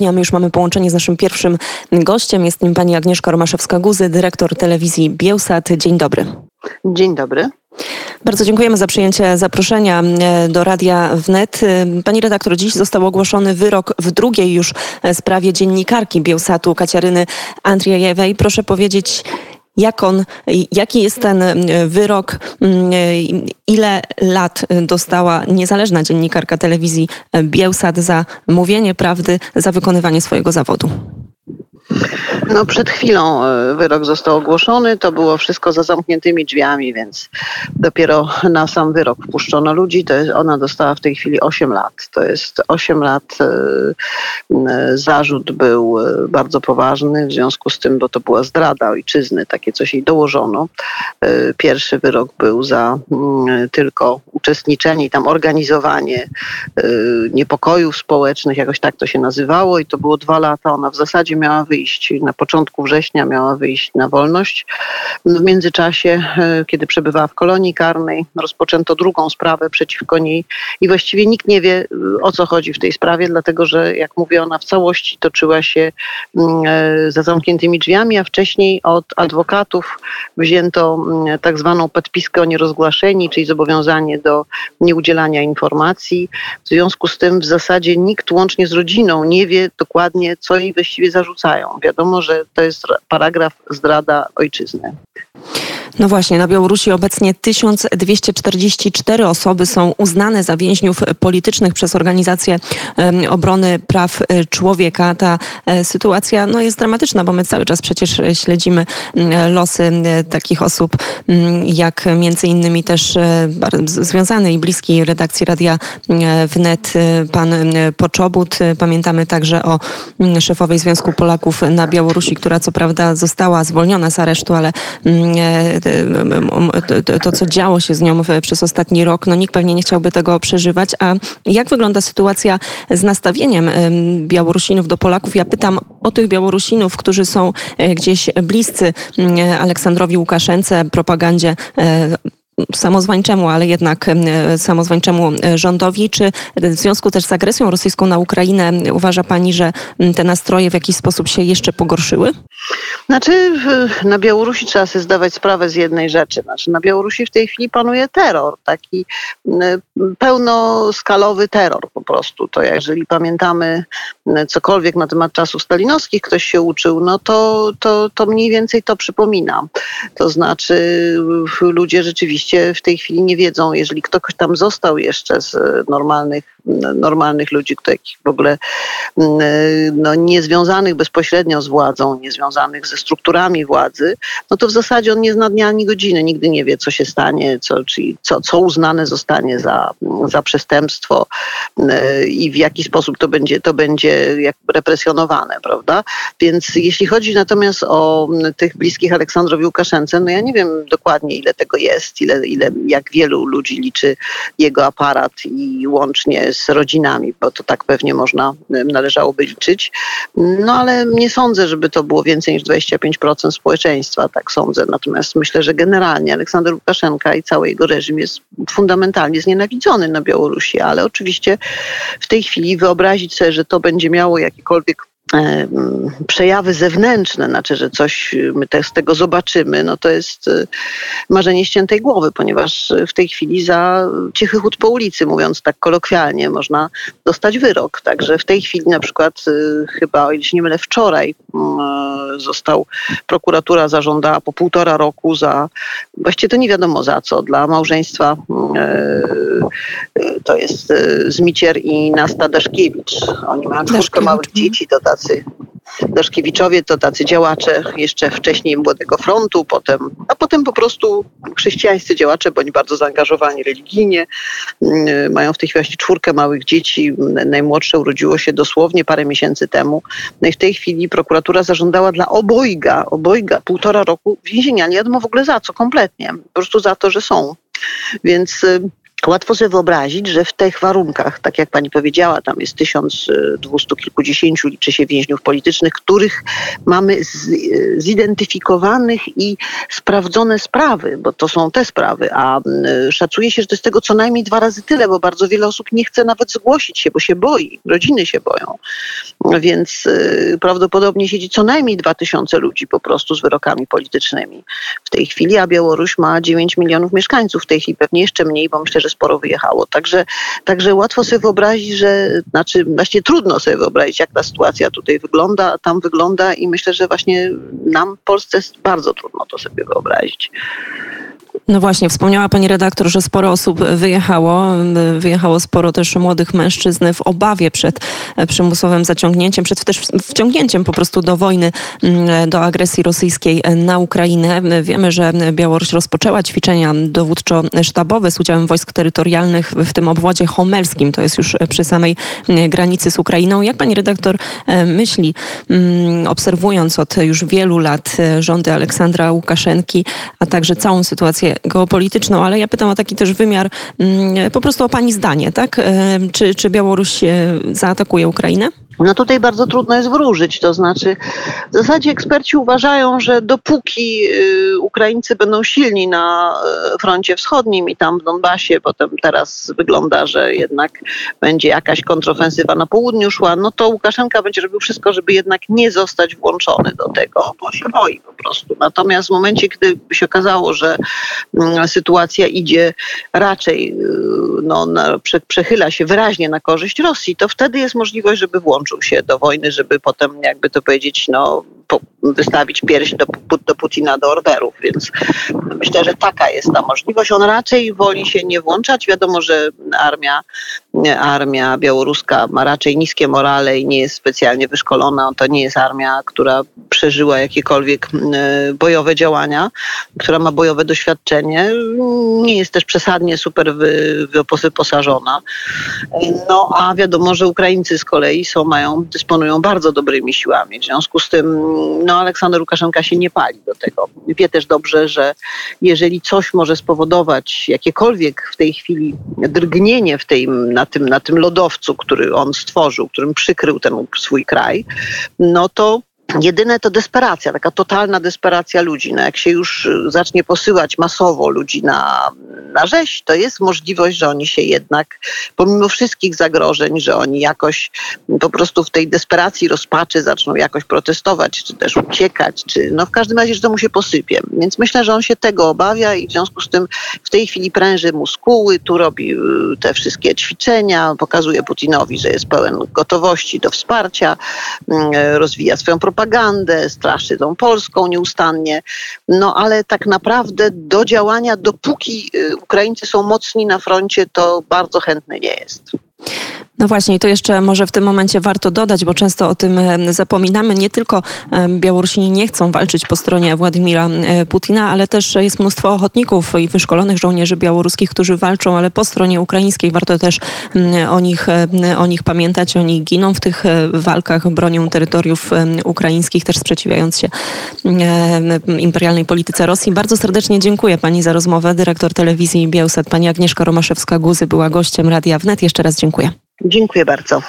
My już mamy połączenie z naszym pierwszym gościem. Jest nim pani Agnieszka Romaszewska-Guzy, dyrektor telewizji Bielsat. Dzień dobry. Dzień dobry. Bardzo dziękujemy za przyjęcie zaproszenia e, do Radia Wnet. E, pani redaktor, dziś został ogłoszony wyrok w drugiej już e, sprawie dziennikarki Bielsatu Kaciaryny Andrzejewej. Proszę powiedzieć, jak on, jaki jest ten wyrok, ile lat dostała niezależna dziennikarka telewizji Bielsat za mówienie prawdy, za wykonywanie swojego zawodu? No przed chwilą e, wyrok został ogłoszony, to było wszystko za zamkniętymi drzwiami, więc dopiero na sam wyrok wpuszczono ludzi. To jest, ona dostała w tej chwili 8 lat. To jest 8 lat. E, zarzut był e, bardzo poważny w związku z tym, bo to była zdrada ojczyzny, takie coś jej dołożono. Pierwszy wyrok był za tylko uczestniczenie i tam organizowanie niepokojów społecznych, jakoś tak to się nazywało i to było dwa lata. Ona w zasadzie miała wyjść na początku września miała wyjść na wolność. W międzyczasie, e, kiedy przebywała w kolonii karnej, rozpoczęto drugą sprawę przeciwko niej i właściwie nikt nie wie, e, o co chodzi w tej sprawie, dlatego że, jak mówię, ona w całości toczyła się mm, e, za zamkniętymi drzwiami, a wcześniej od adwokatów wzięto mm, tak zwaną podpiskę o nierozgłaszeni, czyli zobowiązanie do nieudzielania informacji. W związku z tym w zasadzie nikt łącznie z rodziną nie wie dokładnie, co jej właściwie zarzucają. Wiadomo, że że to jest paragraf zdrada ojczyzny. No właśnie, na Białorusi obecnie 1244 osoby są uznane za więźniów politycznych przez Organizację Obrony Praw e, Człowieka. Ta e, sytuacja no, jest dramatyczna, bo my cały czas przecież śledzimy losy takich osób, jak między innymi też e, związany i bliski redakcji Radia Wnet pan Poczobut. Pamiętamy także o szefowej Związku Polaków na Białorusi, która co prawda została zwolniona z aresztu, ale to, co działo się z nią przez ostatni rok, no nikt pewnie nie chciałby tego przeżywać. A jak wygląda sytuacja z nastawieniem Białorusinów do Polaków? Ja pytam o tych Białorusinów, którzy są e, gdzieś bliscy Aleksandrowi Łukaszence, propagandzie e, samozwańczemu, ale jednak samozwańczemu e, rządowi. Czy w związku też z agresją rosyjską na Ukrainę uważa Pani, że te nastroje w jakiś sposób się jeszcze pogorszyły? Znaczy, na Białorusi trzeba sobie zdawać sprawę z jednej rzeczy. Znaczy, na Białorusi w tej chwili panuje terror, taki pełnoskalowy terror po prostu. To jeżeli pamiętamy cokolwiek na temat czasów stalinowskich, ktoś się uczył, no to, to, to mniej więcej to przypomina. To znaczy, ludzie rzeczywiście oczywiście w tej chwili nie wiedzą, jeżeli ktoś tam został jeszcze z normalnych, normalnych ludzi, takich w ogóle mm, no, niezwiązanych bezpośrednio z władzą, niezwiązanych ze strukturami władzy, no to w zasadzie on nie zna dnia ani godziny, nigdy nie wie, co się stanie, co, czyli co, co uznane zostanie za, za przestępstwo mm, i w jaki sposób to będzie, to będzie represjonowane, prawda? Więc jeśli chodzi natomiast o mm, tych bliskich Aleksandrowi Łukaszence, no ja nie wiem dokładnie, ile tego jest, ile ile, jak wielu ludzi liczy jego aparat i łącznie z rodzinami, bo to tak pewnie można, należałoby liczyć. No ale nie sądzę, żeby to było więcej niż 25% społeczeństwa, tak sądzę. Natomiast myślę, że generalnie Aleksander Łukaszenka i cały jego reżim jest fundamentalnie znienawidzony na Białorusi, ale oczywiście w tej chwili wyobrazić sobie, że to będzie miało jakikolwiek przejawy zewnętrzne, znaczy, że coś my te, z tego zobaczymy, no to jest e, marzenie ściętej głowy, ponieważ w tej chwili za cichy chód po ulicy, mówiąc tak kolokwialnie, można dostać wyrok. Także w tej chwili na przykład e, chyba, o ile się nie mylę, wczoraj został, prokuratura zażądała po półtora roku za, właściwie to nie wiadomo za co, dla małżeństwa to jest Zmicier i Nasta Daszkiewicz. Oni mają czwórkę małych dzieci, to tacy Daszkiewiczowie to tacy działacze jeszcze wcześniej Młodego Frontu, potem, a potem po prostu chrześcijańscy działacze, bądź bardzo zaangażowani religijnie. Mm, mają w tej chwili czwórkę małych dzieci. Najmłodsze urodziło się dosłownie parę miesięcy temu. No i w tej chwili prokuratura zażądała dla obojga, obojga półtora roku więzienia. Nie wiadomo w ogóle za co kompletnie. Po prostu za to, że są. Więc y, Łatwo sobie wyobrazić, że w tych warunkach, tak jak pani powiedziała, tam jest tysiąc dwustu kilkudziesięciu, liczy się więźniów politycznych, których mamy zidentyfikowanych i sprawdzone sprawy, bo to są te sprawy, a szacuje się, że to jest tego co najmniej dwa razy tyle, bo bardzo wiele osób nie chce nawet zgłosić się, bo się boi, rodziny się boją. Więc y, prawdopodobnie siedzi co najmniej dwa tysiące ludzi po prostu z wyrokami politycznymi w tej chwili, a Białoruś ma 9 milionów mieszkańców w tej chwili, pewnie jeszcze mniej, bo myślę, że sporo wyjechało. Także, także łatwo sobie wyobrazić, że, znaczy właśnie trudno sobie wyobrazić, jak ta sytuacja tutaj wygląda, tam wygląda i myślę, że właśnie nam w Polsce jest bardzo trudno to sobie wyobrazić. No właśnie, wspomniała pani redaktor, że sporo osób wyjechało. Wyjechało sporo też młodych mężczyzn w obawie przed przymusowym zaciągnięciem, przed też wciągnięciem po prostu do wojny, mm, do agresji rosyjskiej na Ukrainę. Wiemy, że Białoruś rozpoczęła ćwiczenia dowódczo-sztabowe z udziałem wojsk terytorialnych w tym obwodzie homelskim. To jest już przy samej granicy z Ukrainą. Jak pani redaktor e, myśli, mm, obserwując od już wielu lat rządy Aleksandra Łukaszenki, a także całą sytuację geopolityczną, ale ja pytam o taki też wymiar, mm, po prostu o pani zdanie, tak? E, czy, czy Białoruś zaatakuje Ukrainę? No tutaj bardzo trudno jest wróżyć, to znaczy w zasadzie eksperci uważają, że dopóki y, Ukraińcy będą silni na y, froncie wschodnim i tam w Donbasie, potem teraz wygląda, że jednak będzie jakaś kontrofensywa na południu szła, no to Łukaszenka będzie robił wszystko, żeby jednak nie zostać włączony do tego, bo po prostu. Natomiast w momencie, gdy się okazało, że mm, sytuacja idzie raczej, y, no, na, przechyla się wyraźnie na korzyść Rosji, to wtedy jest możliwość, żeby włączyć przyłączył się do wojny, żeby potem, jakby to powiedzieć, no, wystawić pierś do, do Putina, do orderów, więc myślę, że taka jest ta możliwość. On raczej woli się nie włączać. Wiadomo, że armia, armia białoruska ma raczej niskie morale i nie jest specjalnie wyszkolona. To nie jest armia, która przeżyła jakiekolwiek bojowe działania, która ma bojowe doświadczenie. Nie jest też przesadnie super wy, wyposażona. No a wiadomo, że Ukraińcy z kolei są, mają, dysponują bardzo dobrymi siłami. W związku z tym no, Aleksander Łukaszenka się nie pali do tego. Wie też dobrze, że jeżeli coś może spowodować jakiekolwiek w tej chwili drgnienie w tej, na, tym, na tym lodowcu, który on stworzył, którym przykrył ten swój kraj, no to Jedyne to desperacja, taka totalna desperacja ludzi. No jak się już zacznie posyłać masowo ludzi na, na rzeź, to jest możliwość, że oni się jednak, pomimo wszystkich zagrożeń, że oni jakoś po prostu w tej desperacji, rozpaczy zaczną jakoś protestować, czy też uciekać, czy no w każdym razie, że to mu się posypie. Więc myślę, że on się tego obawia i w związku z tym w tej chwili pręży muskuły, tu robi y, te wszystkie ćwiczenia, pokazuje Putinowi, że jest pełen gotowości do wsparcia, mm, rozwija swoją propagandę propagandę, straszy tą Polską nieustannie. No ale tak naprawdę do działania, dopóki y, Ukraińcy są mocni na froncie, to bardzo chętny nie jest. No właśnie, to jeszcze może w tym momencie warto dodać, bo często o tym zapominamy. Nie tylko Białorusini nie chcą walczyć po stronie Władimira Putina, ale też jest mnóstwo ochotników i wyszkolonych żołnierzy białoruskich, którzy walczą, ale po stronie ukraińskiej. Warto też o nich, o nich pamiętać. Oni giną w tych e, walkach, bronią terytoriów ukraińskich, też sprzeciwiając się imperialnej polityce Rosji. Bardzo serdecznie dziękuję Pani za rozmowę. Dyrektor telewizji Bielsat, Pani Agnieszka Romaszewska-Guzy była gościem Radia Wnet. Jeszcze raz dziękuję. Dziękuję bardzo.